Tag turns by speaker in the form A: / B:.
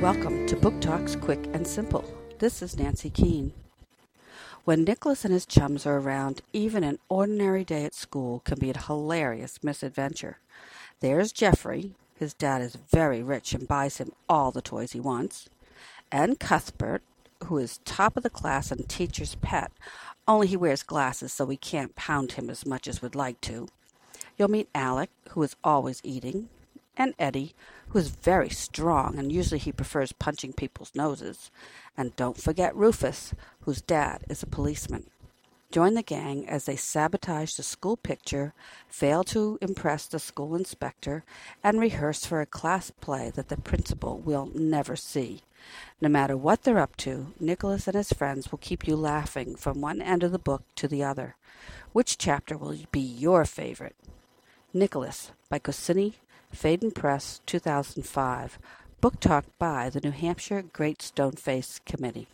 A: Book Talks Quick and Simple. This is Nancy Keane. When Nicholas and his chums are around, even an ordinary day at school can be a hilarious misadventure. There's Geoffrey. His dad is very rich and buys him all the toys he wants. And Cuthbert, who is top of the class and teacher's pet, only he wears glasses so we can't pound him as much as we'd like to. You'll meet Alec, who is always eating, and Eddie, who is very strong and usually he prefers punching people's noses. And don't forget Rufus, whose dad is a policeman. Join the gang as they sabotage the school picture, fail to impress the school inspector, and rehearse for a class play that the principal will never see. No matter what they're up to, Nicholas and his friends will keep you laughing from one end of the book to the other. Which chapter will be your favorite? Nicholas by Goscinny Phaidon Press, 2005. Book talk by the New Hampshire Great Stoneface Committee.